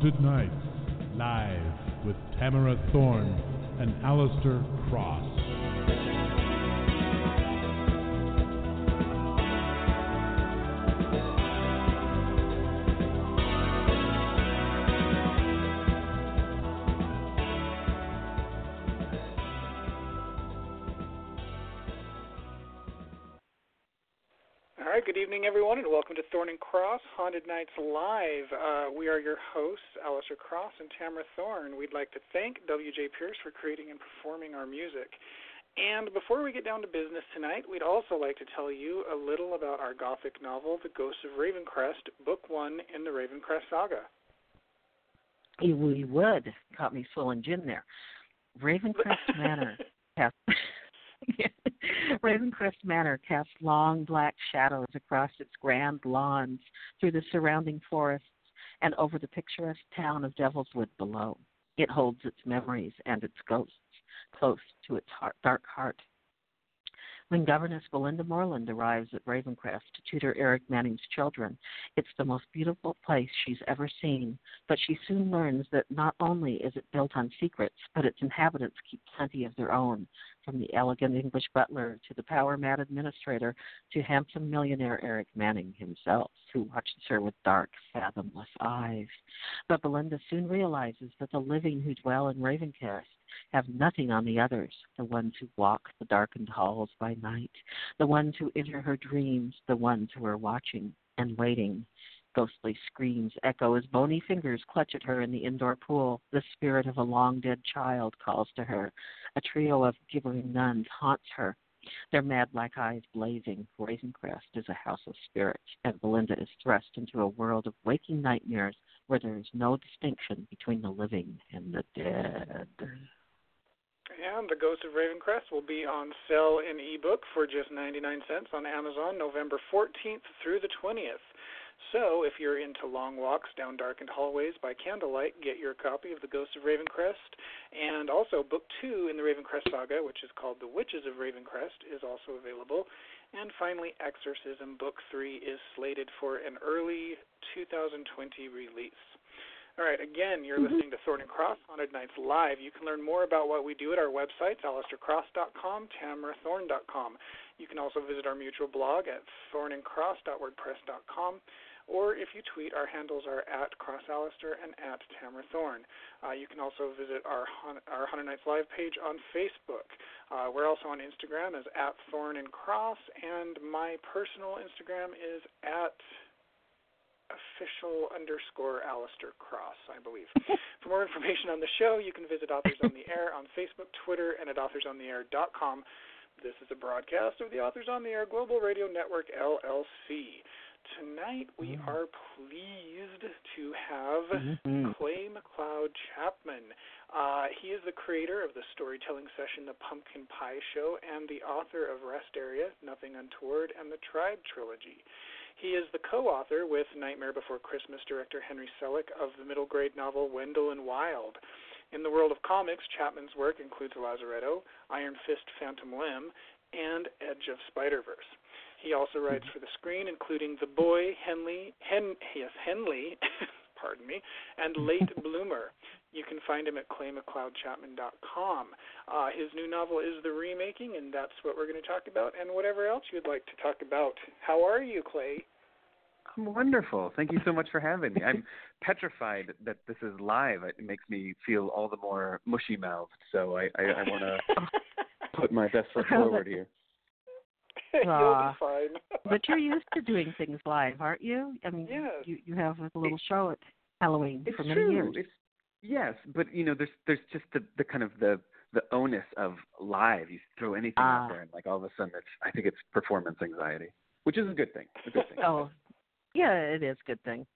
Haunted Nights, live with Tamara Thorne and Alistair Cross. Cross Haunted Nights Live. Uh, we are your hosts, Alistair Cross and Tamara Thorne. We'd like to thank W.J. Pierce for creating and performing our music. And before we get down to business tonight, we'd also like to tell you a little about our gothic novel, The Ghosts of Ravencrest, Book One in the Ravencrest Saga. We would. Caught me swilling gin there. Ravencrest Manor. Ravencrest Manor casts long black shadows across its grand lawns, through the surrounding forests, and over the picturesque town of Devilswood below. It holds its memories and its ghosts close to its heart, dark heart. When Governess Belinda Moreland arrives at Ravencrest to tutor Eric Manning's children, it's the most beautiful place she's ever seen, but she soon learns that not only is it built on secrets, but its inhabitants keep plenty of their own, from the elegant English butler to the power mad administrator to handsome millionaire Eric Manning himself, who watches her with dark, fathomless eyes. But Belinda soon realizes that the living who dwell in Ravencrest have nothing on the others, the ones who walk the darkened halls by night, the ones who enter her dreams, the ones who are watching and waiting Ghostly screams echo as bony fingers clutch at her in the indoor pool. The spirit of a long dead child calls to her. A trio of gibbering nuns haunts her, their mad black eyes blazing. Ravencrest is a house of spirits, and Belinda is thrust into a world of waking nightmares where there is no distinction between the living and the dead. And The Ghost of Ravencrest will be on sale in ebook for just 99 cents on Amazon November 14th through the 20th. So, if you're into long walks down darkened hallways by candlelight, get your copy of The Ghost of Ravencrest. And also, Book Two in the Ravencrest saga, which is called The Witches of Ravencrest, is also available. And finally, Exorcism Book Three is slated for an early 2020 release. All right, again, you're mm-hmm. listening to Thorne and Cross Haunted Nights Live. You can learn more about what we do at our websites, alistaircross.com, tamarathorne.com. You can also visit our mutual blog at thorneandcross.wordpress.com, or if you tweet, our handles are at CrossAlistair and at Tamara. Uh, you can also visit our our Haunted Nights Live page on Facebook. Uh, we're also on Instagram as at Thorne and Cross, and my personal Instagram is at official underscore Alistair Cross, I believe. For more information on the show, you can visit Authors on the Air on Facebook, Twitter, and at authorsontheair.com. This is a broadcast of the Authors on the Air Global Radio Network, LLC. Tonight we mm. are pleased to have mm-hmm. Clay McLeod Chapman. Uh, he is the creator of the storytelling session The Pumpkin Pie Show and the author of Rest Area, Nothing Untoward, and the Tribe Trilogy. He is the co-author with Nightmare Before Christmas director Henry Selick of the middle grade novel Wendell and Wild. In the world of comics, Chapman's work includes Lazaretto, Iron Fist Phantom Limb, and Edge of Spider-Verse. He also writes mm-hmm. for the screen, including The Boy, Henley, Hen, yes, Henley, pardon me, and Late Bloomer. You can find him at claymcleodchapman.com. Uh, his new novel is The Remaking, and that's what we're going to talk about, and whatever else you'd like to talk about. How are you, Clay? I'm wonderful. Thank you so much for having me. I'm petrified that this is live. It makes me feel all the more mushy mouthed. So I, I, I want to put my best foot forward here. You'll Aw. be fine. but you're used to doing things live, aren't you? I mean, Yes. you you have a little show at Halloween It's for many true. years. It's yes, but you know, there's there's just the the kind of the the onus of live. You throw anything Ah. out there, and like all of a sudden, it's I think it's performance anxiety, which is a good thing. A good thing. Oh, yeah, it is a good thing.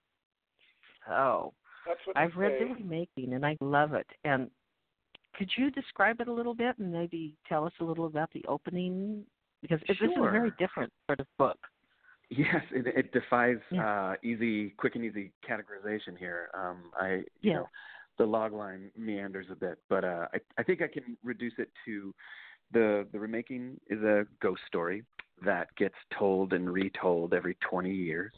Oh, That's what I've read say. the remaking and I love it. And could you describe it a little bit and maybe tell us a little about the opening? Because it, this is a very different sort of book. Yes, it, it defies Yeah. uh, easy, quick and easy categorization here. Um, I, you Yeah. know, the log line meanders a bit, but uh, I, I think I can reduce it to the the remaking is a ghost story that gets told and retold every 20 years,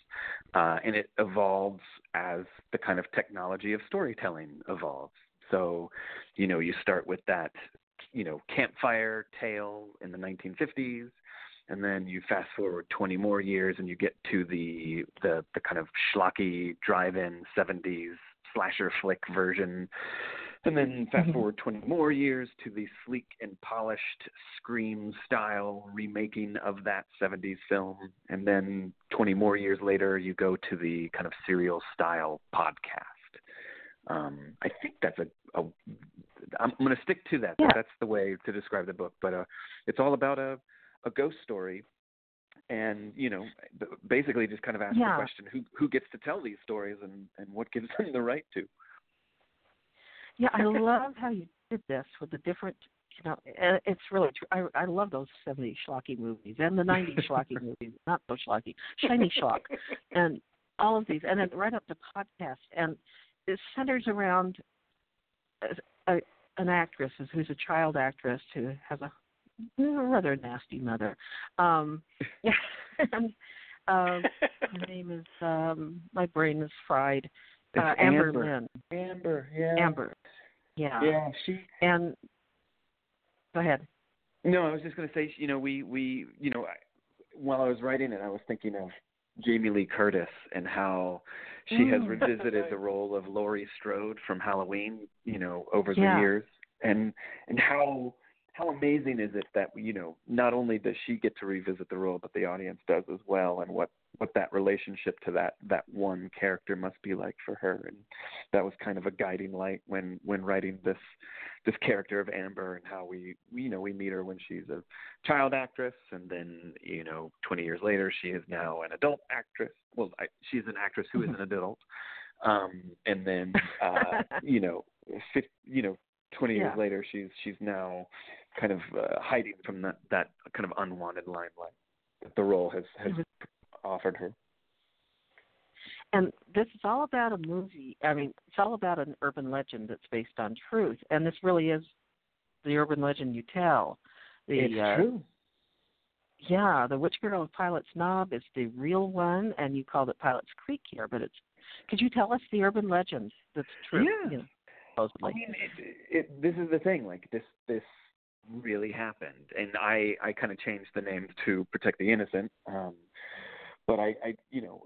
uh, and it evolves as the kind of technology of storytelling evolves. So, you know, you start with that, you know, campfire tale in the 1950s and then you fast forward 20 more years and you get to the the, the kind of schlocky drive-in 70s slasher flick version and then fast Mhm. forward 20 more years to the sleek and polished scream style remaking of that 70s film and then 20 more years later you go to the kind of serial style podcast um, I think that's a, a I'm going to stick to that. Yeah. That's the way to describe the book. But uh, it's all about a a ghost story, and you know, basically just kind of ask Yeah. the question: who who gets to tell these stories, and and what gives them the right to? Yeah, I love how you did this with the different, you know, it's really true. I I love those 70s schlocky movies and the 90s schlocky movies, not so schlocky, shiny schlock, and all of these, and then right up to podcast, and it centers around a, a, an actress who's a child actress who has a rather nasty mother. Um, and um, her name is um, my brain is fried. Uh, Amber, Amber. Lynn. Amber, yeah, Amber. Yeah. yeah. She And go ahead. No, I was just going to say, you know, we we you know, while I was writing it, I was thinking of Jamie Lee Curtis and how she has Mm. revisited the role of Laurie Strode from Halloween, you know, over the years, and and how how amazing is it that you know not only does she get to revisit the role, but the audience does as well, and what what that relationship to that that one character must be like for her, and that was kind of a guiding light when when writing this this character of Amber and how we, we you know we meet her when she's a child actress. And then you know 20 years later she is now an adult actress. Well I, she's an actress who is an adult. Um and then uh you know fif you know 20 years Yeah. later she's she's now kind of uh, hiding from that that kind of unwanted limelight that the role has has Mhm. offered her And this is all about a movie. I mean, it's all about an urban legend that's based on truth. And this really is the urban legend you tell. The, it's uh, true Yeah, the Witch Girl of Pilot's Knob is the real one, and you called it Pilot's Creek here. But it's. Could you tell us the urban legend that's true? Yeah. You know, supposedly. I mean, it, it, this is the thing. Like this, this really happened, and I, I kind of changed the name to protect the innocent. Um, but I, I, you know,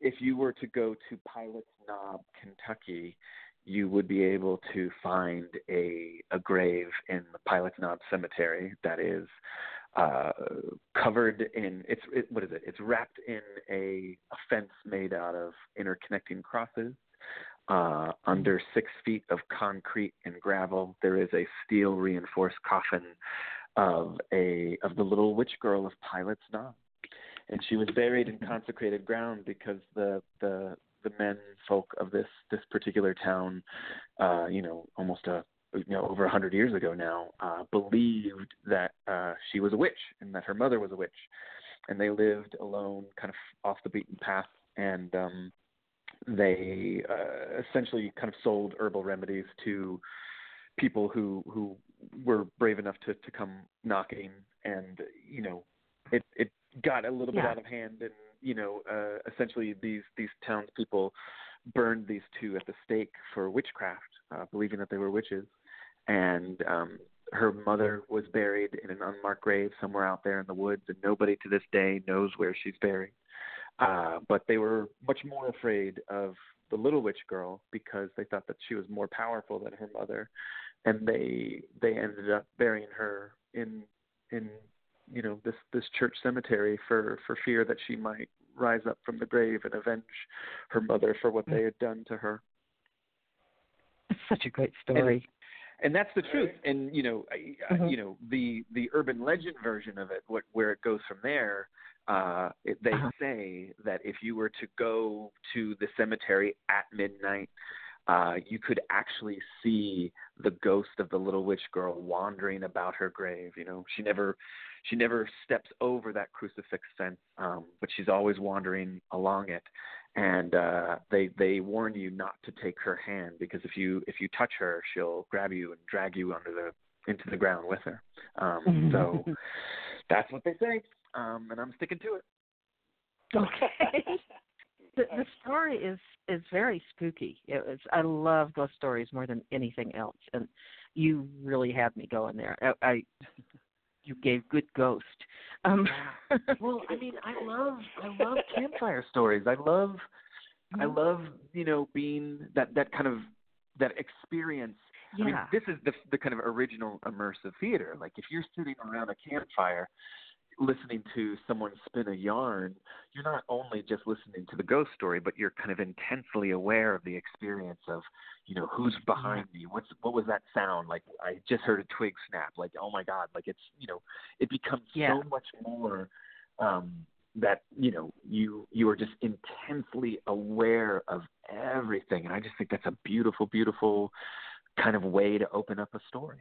if you were to go to Pilot's Knob, Kentucky, you would be able to find a a grave in the Pilot's Knob Cemetery that is uh covered in it's it, what is it it's wrapped in a, a fence made out of interconnecting crosses uh under six feet of concrete and gravel. There is a steel reinforced coffin of a of the little witch girl of pilot's knob. And she was buried in consecrated ground because the the the men folk of this this particular town uh you know almost a you know over a hundred years ago now uh believed that uh she was a witch and that her mother was a witch. And they lived alone kind of off the beaten path. And um they uh, essentially kind of sold herbal remedies to people who who were brave enough to to come knocking. And you know it it got a little bit Yeah. out of hand and you know uh essentially these these townspeople burned these two at the stake for witchcraft uh believing that they were witches. And um her mother was buried in an unmarked grave somewhere out there in the woods and nobody to this day knows where she's buried uh, but they were much more afraid of the little witch girl because they thought that she was more powerful than her mother, and they they ended up burying her in in you know this this church cemetery for for fear that she might rise up from the grave and avenge her mother for what they had done to her. It's such a great story. And, and that's the truth. And you know, mm-hmm. you know the the urban legend version of it, what where it goes from there. Uh, it, they uh-huh. say that if you were to go to the cemetery at midnight, uh, you could actually see the ghost of the little witch girl wandering about her grave. You know, she never she never steps over that crucifix fence, um, but she's always wandering along it. And uh, they they warn you not to take her hand because if you if you touch her, she'll grab you and drag you under the into the ground with her. Um, so that's what they say, um, and I'm sticking to it. Okay. the, the story is is very spooky. It was, I love ghost stories more than anything else, and you really had me going there. I, I you gave good ghost. Um, well, I mean, I love I love campfire stories. I love I mm-hmm. love you know being that that kind of that experience. Yeah. I mean, this is the the kind of original immersive theater. Like if you're sitting around a campfire listening to someone spin a yarn, you're not only just listening to the ghost story, but you're kind of intensely aware of the experience of, you know, who's behind me. What's what was that sound? Like I just heard a twig snap. Like oh my god! Like it's you know, it becomes yeah. so much more um, that you know you you are just intensely aware of everything, and I just think that's a beautiful, beautiful kind of way to open up a story.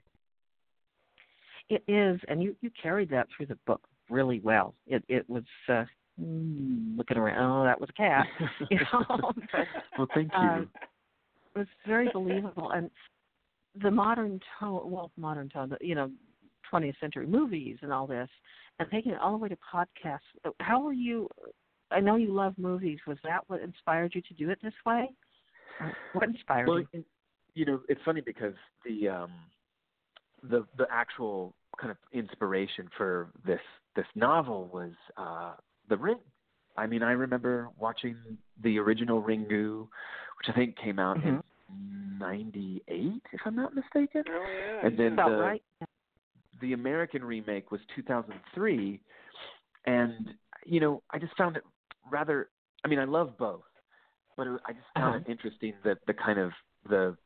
It is, and you you carried that through the book really well. It it was uh, mm, looking around. Oh, that was a cat. you know? well, thank you. Uh, it was very believable, and the modern tone. Well, modern tone. You know, 20th century movies and all this, and taking it all the way to podcasts. How were you? I know you love movies. Was that what inspired you to do it this way? What inspired well, you? You know, it's funny because the um, the the actual kind of inspiration for this this novel was uh, The Ring. I mean, I remember watching the original Ringu, which I think came out mm-hmm. in '98, if I'm not mistaken. Oh yeah, and then the right. the American remake was 2003, and you know, I just found it rather. I mean, I love both, but it, I just found uh-huh. it interesting that the kind of the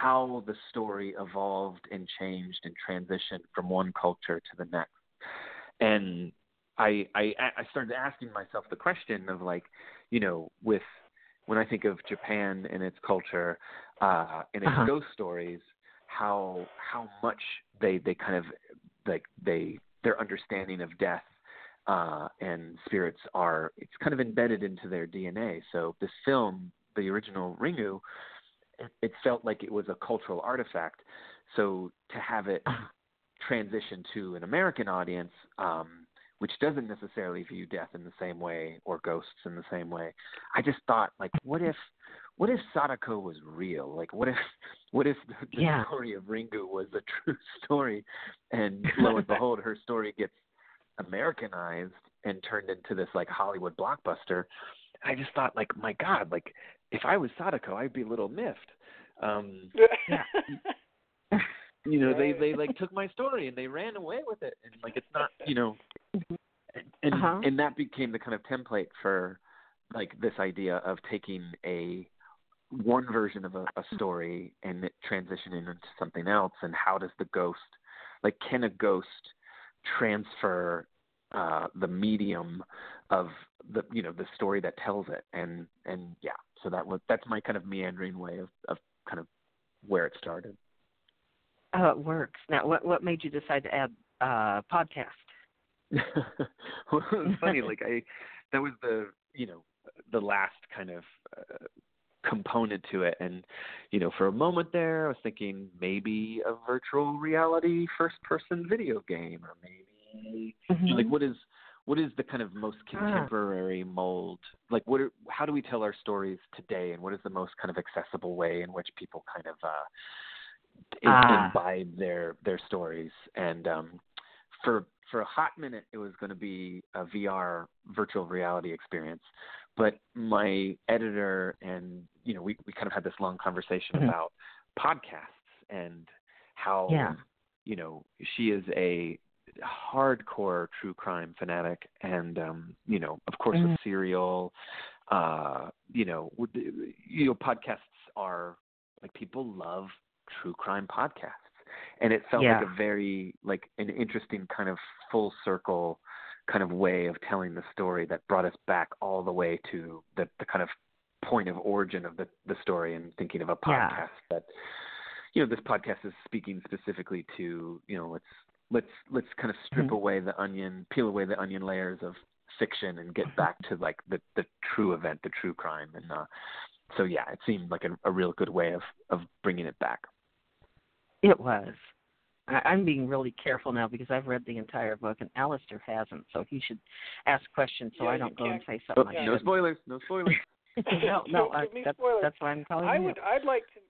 how the story evolved and changed and transitioned from one culture to the next and I, I I started asking myself the question of like, you know, with when I think of Japan and its culture uh, and its uh-huh. ghost stories, how how much they they kind of like they their understanding of death uh, and spirits are it's kind of embedded into their DNA. So this film, the original Ringu, it, it felt like it was a cultural artifact. So to have it uh-huh transition to an American audience, um, which doesn't necessarily view death in the same way or ghosts in the same way. I just thought, like, what if, what if Sadako was real? Like, what if, what if the, the yeah. story of Ringu was a true story, and lo and behold, her story gets Americanized and turned into this like Hollywood blockbuster. I just thought, like, my God, like, if I was Sadako, I'd be a little miffed. Um, yeah. You know they they like took my story and they ran away with it. And like it's not you know and uh-huh. and that became the kind of template for like this idea of taking a one version of a, a story and it transitioning into something else. And how does the ghost like can a ghost transfer uh the medium of the you know the story that tells it? And and yeah so that was that's my kind of meandering way of of kind of where it started Oh, it works. Now, what what made you decide to add uh podcast? well, it's funny. like I, that was the you know the last kind of uh, component to it, and you know for a moment there, I was thinking maybe a virtual reality first person video game, or maybe mm-hmm. like what is what is the kind of most ah. contemporary ah. mold? Like, what? Are, how do we tell our stories today, and what is the most kind of accessible way in which people kind of uh, ah. imbibe their their stories. And um, for for a hot minute it was going to be a VR virtual reality experience, but my editor and you know we we kind of had this long conversation Mhm. about podcasts and how Yeah. you know she is a hardcore true crime fanatic and um you know of course Mhm. with serial uh you know you know podcasts are like people love true crime podcasts and it felt like a very like an interesting kind of full circle kind of way of telling the story that brought us back all the way to the the kind of point of origin of the the story and thinking of a Yeah. podcast that you know this podcast is speaking specifically to you know let's let's let's kind of strip Mhm. away the onion peel away the onion layers of fiction and get back to like the the true event the true crime and uh so yeah it seemed like a, a real good way of of bringing it back It was. I, I'm being really careful now because I've read the entire book and Alistair hasn't, so he should ask questions so Yeah, I don't go and can't- say something oh, I yeah. no shouldn't. spoilers no spoilers no, no, Give I, that's, spoilers. that's why I'm calling I you. would. I'd like to.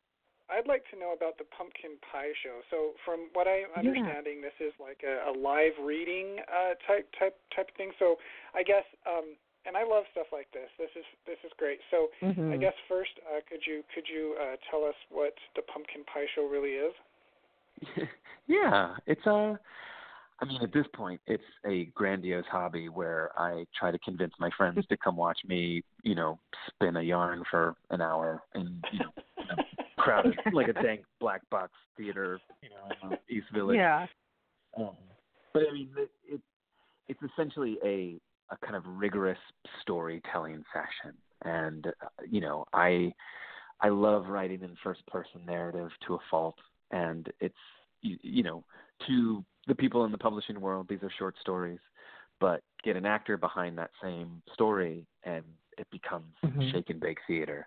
I'd like to know about the pumpkin pie show. So, from what I'm understanding, this is like a, a live reading uh, type type type of thing. So, I guess, um, and I love stuff like this. This is this is great. So, Mhm. I guess first, uh, could you could you uh, tell us what the pumpkin pie show really is? yeah, it's a. I mean, at this point, it's a grandiose hobby where I try to convince my friends to come watch me, you know, spin a yarn for an hour and you know, in a crowded like a dank black box theater, you know, in East Village. Yeah. Um, but I mean, it, it it's essentially a a kind of rigorous storytelling session, and uh, you know, I I love writing in first person narrative to a fault, and it's you, you know to the people in the publishing world, these are short stories, but get an actor behind that same story, and it becomes Mhm. shake and bake theater.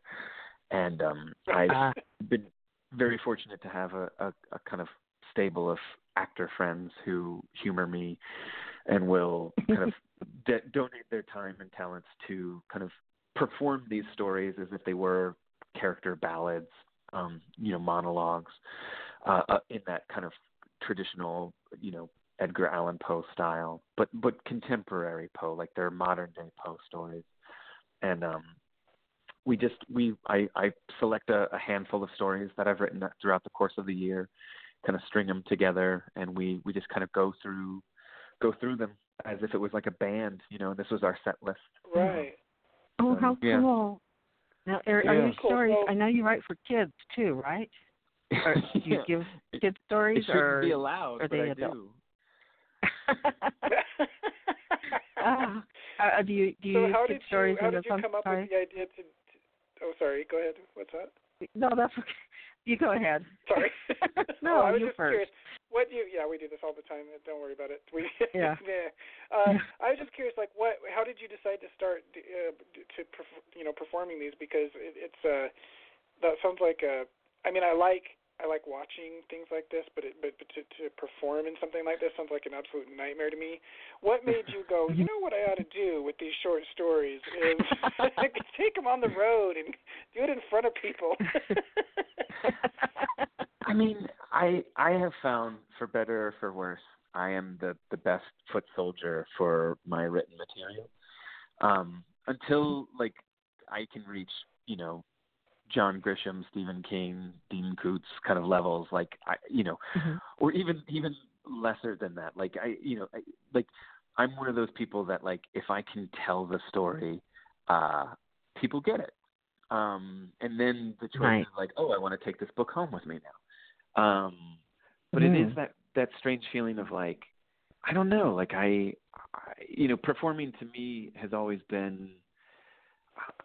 And um, I've Ah. been very fortunate to have a, a, a kind of stable of actor friends who humor me and will kind of de- donate their time and talents to kind of perform these stories as if they were character ballads, um, you know, monologues, uh, uh, in that kind of traditional, you know, Edgar Allan Poe style, but but contemporary Poe, like they're modern day Poe stories. And um, we just we I I select a, a handful of stories that I've written throughout the course of the year, kind of string them together, and we we just kind of go through go through them as if it was like a band, you know. And this was our set list. Right. Oh, So, how yeah. cool. Now, are, are Yeah. your Cool. stories, I know you write for kids too, right? Do you Yeah. give kid It stories shouldn't or be allowed, are they I adult? do. Ah, uh, do you do you so how did you stories how in the did you come up with the idea to, to? Oh, sorry. Go ahead. What's that? No, that's okay. You go ahead. Sorry. no, oh, I was you just first. curious. What do you? Yeah, we do this all the time. Don't worry about it. We. Yeah. Uh, I was just curious, like, what? How did you decide to start uh, to, perf- you know, performing these? Because it, it's uh, that sounds like a. I mean, I like I like watching things like this, but it, but, but to, to perform in something like this sounds like an absolute nightmare to me. What made you go? You know what I ought to do with these short stories is take them on the road and do it in front of people. I mean, I I have found, for better or for worse, I am the the best foot soldier for my written material. Um, until like I can reach, you know, John Grisham, Stephen King, Dean Koontz kind of levels, like I, you know, Mhm. or even even lesser than that. Like I, you know, I, like I'm one of those people that like if I can tell the story, uh, people get it. Um, and then the choice Right. is like, oh, I want to take this book home with me now. Um, but it is Mm. that that strange feeling of like, I don't know, like I, I you know, performing to me has always been.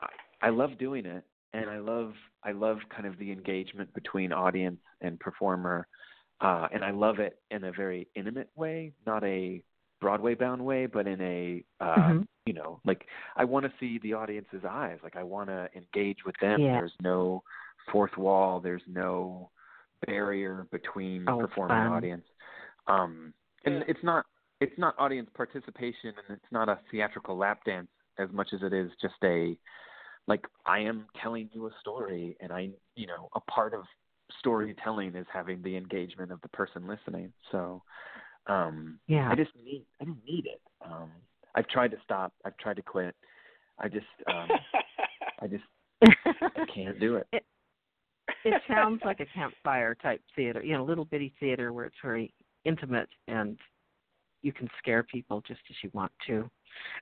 I, I love doing it, and I love I love kind of the engagement between audience and performer, uh, and I love it in a very intimate way, not a Broadway bound way, but in a uh, Mhm. you know, like I want to see the audience's eyes, like I want to engage with them. Yeah. There's no fourth wall. There's no barrier between Oh, performer and audience. Um, and Yeah. it's not it's not audience participation, and it's not a theatrical lap dance as much as it is just a like I am telling you a story, and I you know a part of storytelling is having the engagement of the person listening. So Um, Yeah. I just need I didn't need it. Um, I've tried to stop. I've tried to quit. I just um, I just I can't do it. it it sounds like a campfire type theater, you know, little bitty theater where it's very intimate and you can scare people just as you want to.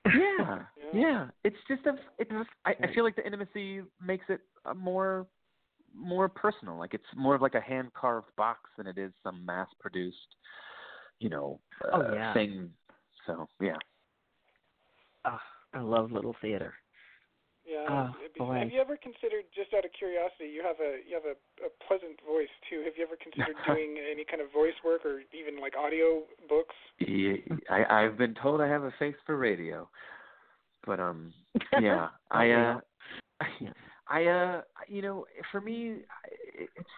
Yeah, Yeah. yeah. It's just a. It's. I, I feel like the intimacy makes it a more, more personal. Like it's more of like a hand carved box than it is some mass produced, you know, uh, Oh, yeah. thing. So yeah. oh, I love little theater. Yeah. Oh, be- boy. Have you ever considered, just out of curiosity, you have a you have a, a pleasant voice too. Have you ever considered doing any kind of voice work or even like audio books? Yeah, I I've been told I have a face for radio, but um yeah I uh I uh you know for me I- it's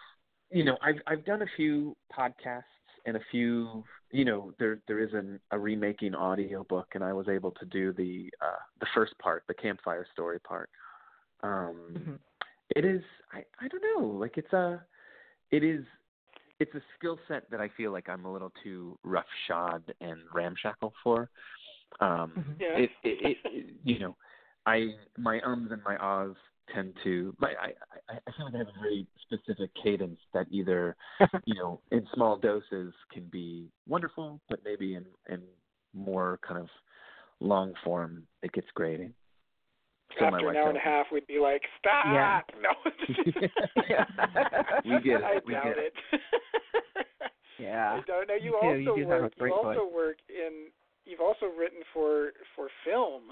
you know I've I've done a few podcasts and a few you know there there is an, a remaking audio book and I was able to do the uh the first part the campfire story part um Mhm. it is I I don't know like it's a it is it's a skill set that I feel like I'm a little too roughshod and ramshackle for. Um, Mhm. Yeah. it, it, it, you know, I my ums and my ahs tend to. My, I I I feel like I have a very specific cadence that either you know in small doses can be wonderful, but maybe in in more kind of long form it gets grating. So After an hour and a half, we'd be like, "Stop!" Yeah. No. We get it. I We doubt get it. Yeah. I don't know. You You do. also You do have work. You also voice. work in. You've also written for for film.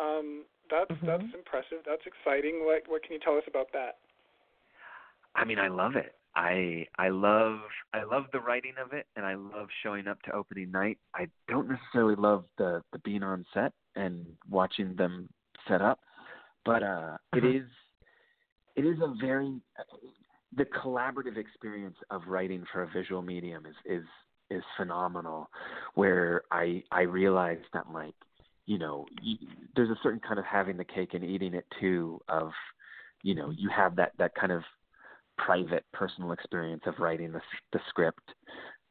Um, that's Mhm. that's impressive. That's exciting. What what can you tell us about that? I mean, I love it. I I love I love the writing of it, and I love showing up to opening night. I don't necessarily love the the being on set and watching them set up, but uh, it Uh-huh. is it is a very the collaborative experience of writing for a visual medium is is is phenomenal. Where I I realized that like you know you, there's a certain kind of having the cake and eating it too of you know you have that that kind of private personal experience of writing the the script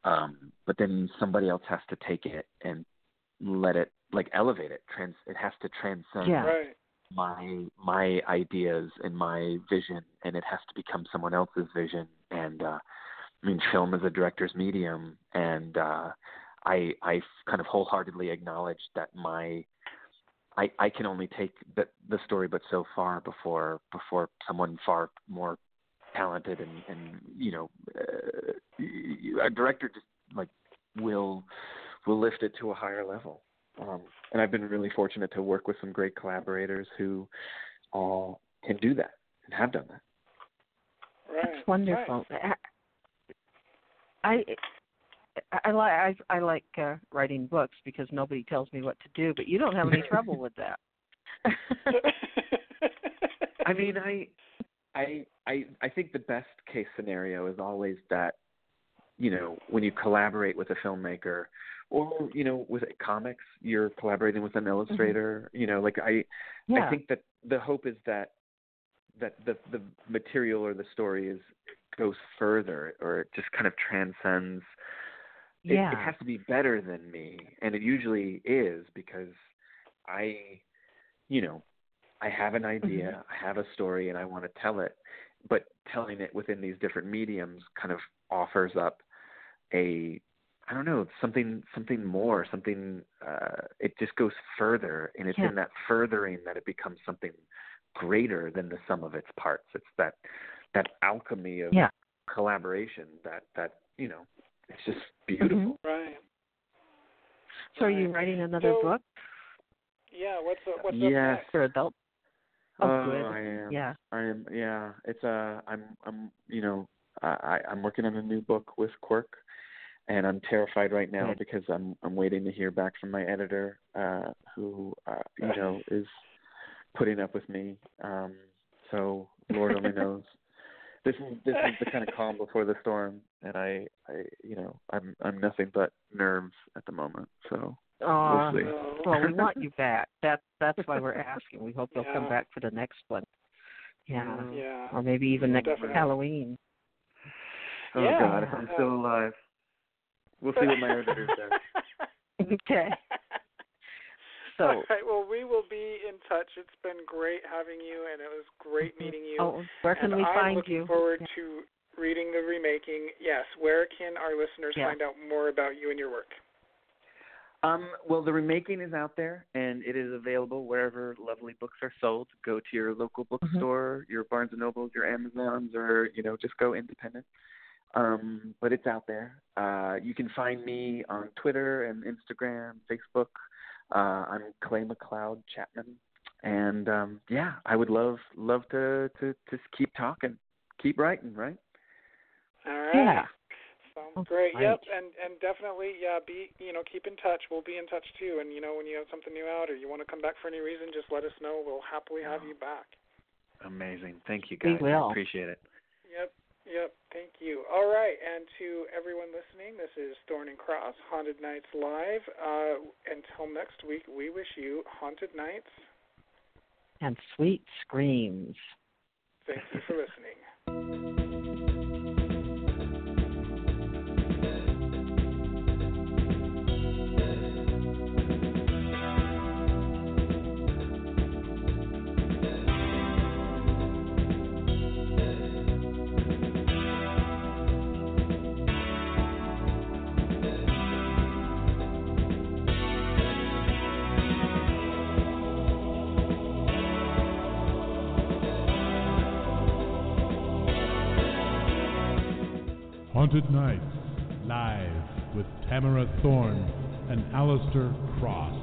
um but then somebody else has to take it and let it like elevate it trans it has to transcend Yeah. Right. my my ideas and my vision and it has to become someone else's vision and uh I mean film is a director's medium and uh I I kind of wholeheartedly acknowledge that my I I can only take the the story but so far before before someone far more talented and and you know uh, a director just like will will lift it to a higher level um, and I've been really fortunate to work with some great collaborators who all can do that and have done that. Right. That's wonderful. I I like I, I like uh, writing books because nobody tells me what to do, but you don't have any trouble with that. I mean, I, I, I, I think the best case scenario is always that, you know, when you collaborate with a filmmaker, or you know, with comics, you're collaborating with an illustrator. You know, like I, yeah. I think that the hope is that that the the material or the story is goes further, or it just kind of transcends. It, yeah. it has to be better than me, and it usually is because I, you know, I have an idea, I have a story, and I want to tell it. But telling it within these different mediums kind of offers up a, I don't know, something something more, something. Uh, it just goes further, and it's Yeah. in that furthering that it becomes something greater than the sum of its parts. It's that that alchemy of Yeah. collaboration that that you know, it's just beautiful. right. so are you writing another So- book Yeah. What's up, what's up Yes. next? for adults? Oh, Oh, good. I am. Yeah. I am. Yeah, it's uh, I'm, I'm, you know, I, I'm working on a new book with Quirk, and I'm terrified right now Good. because I'm, I'm waiting to hear back from my editor, uh, who, uh, you know, is putting up with me. Um, so Lord only knows. This is this is the kind of calm before the storm, and I, I, you know, I'm, I'm nothing but nerves at the moment. So Aw, see. No. well, we want you back. That's that's why we're asking. We hope you'll come back for the next one. Yeah. Mm. Yeah. Or maybe even next Definitely. Halloween. oh Yeah. God, if I'm Uh, still alive. We'll see what my editor says. okay. So, All right. Well, we will be in touch. It's been great having you, and it was great meeting you. oh, where can and we I'm find looking you? forward Yeah. to reading the remaking. Yes. Where can our listeners Yeah. find out more about you and your work? Um, well, the remaking is out there, and it is available wherever lovely books are sold. Go to your local bookstore, your Barnes and Nobles, your Amazons, or you know, just go independent. Um, but it's out there. Uh, you can find me on Twitter and Instagram, Facebook. Uh, I'm Clay McLeod Chapman, and um, yeah, I would love love to to to keep talking, keep writing, right? All right. Yeah. Sounds Oh, great. great. Yep, and and definitely, yeah. Be you know, keep in touch. We'll be in touch too. And you know, when you have something new out or you want to come back for any reason, just let us know. We'll happily have you back. Amazing. Thank you, We guys. will. I appreciate it. Yep. Yep. Thank you. All right, and to everyone listening, this is Thorne and Cross Haunted Nights live. Uh, until next week, we wish you haunted nights. And sweet screams. Thank you for listening. Haunted Nights, live with Tamara Thorne and Alistair Cross.